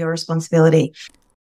your responsibility.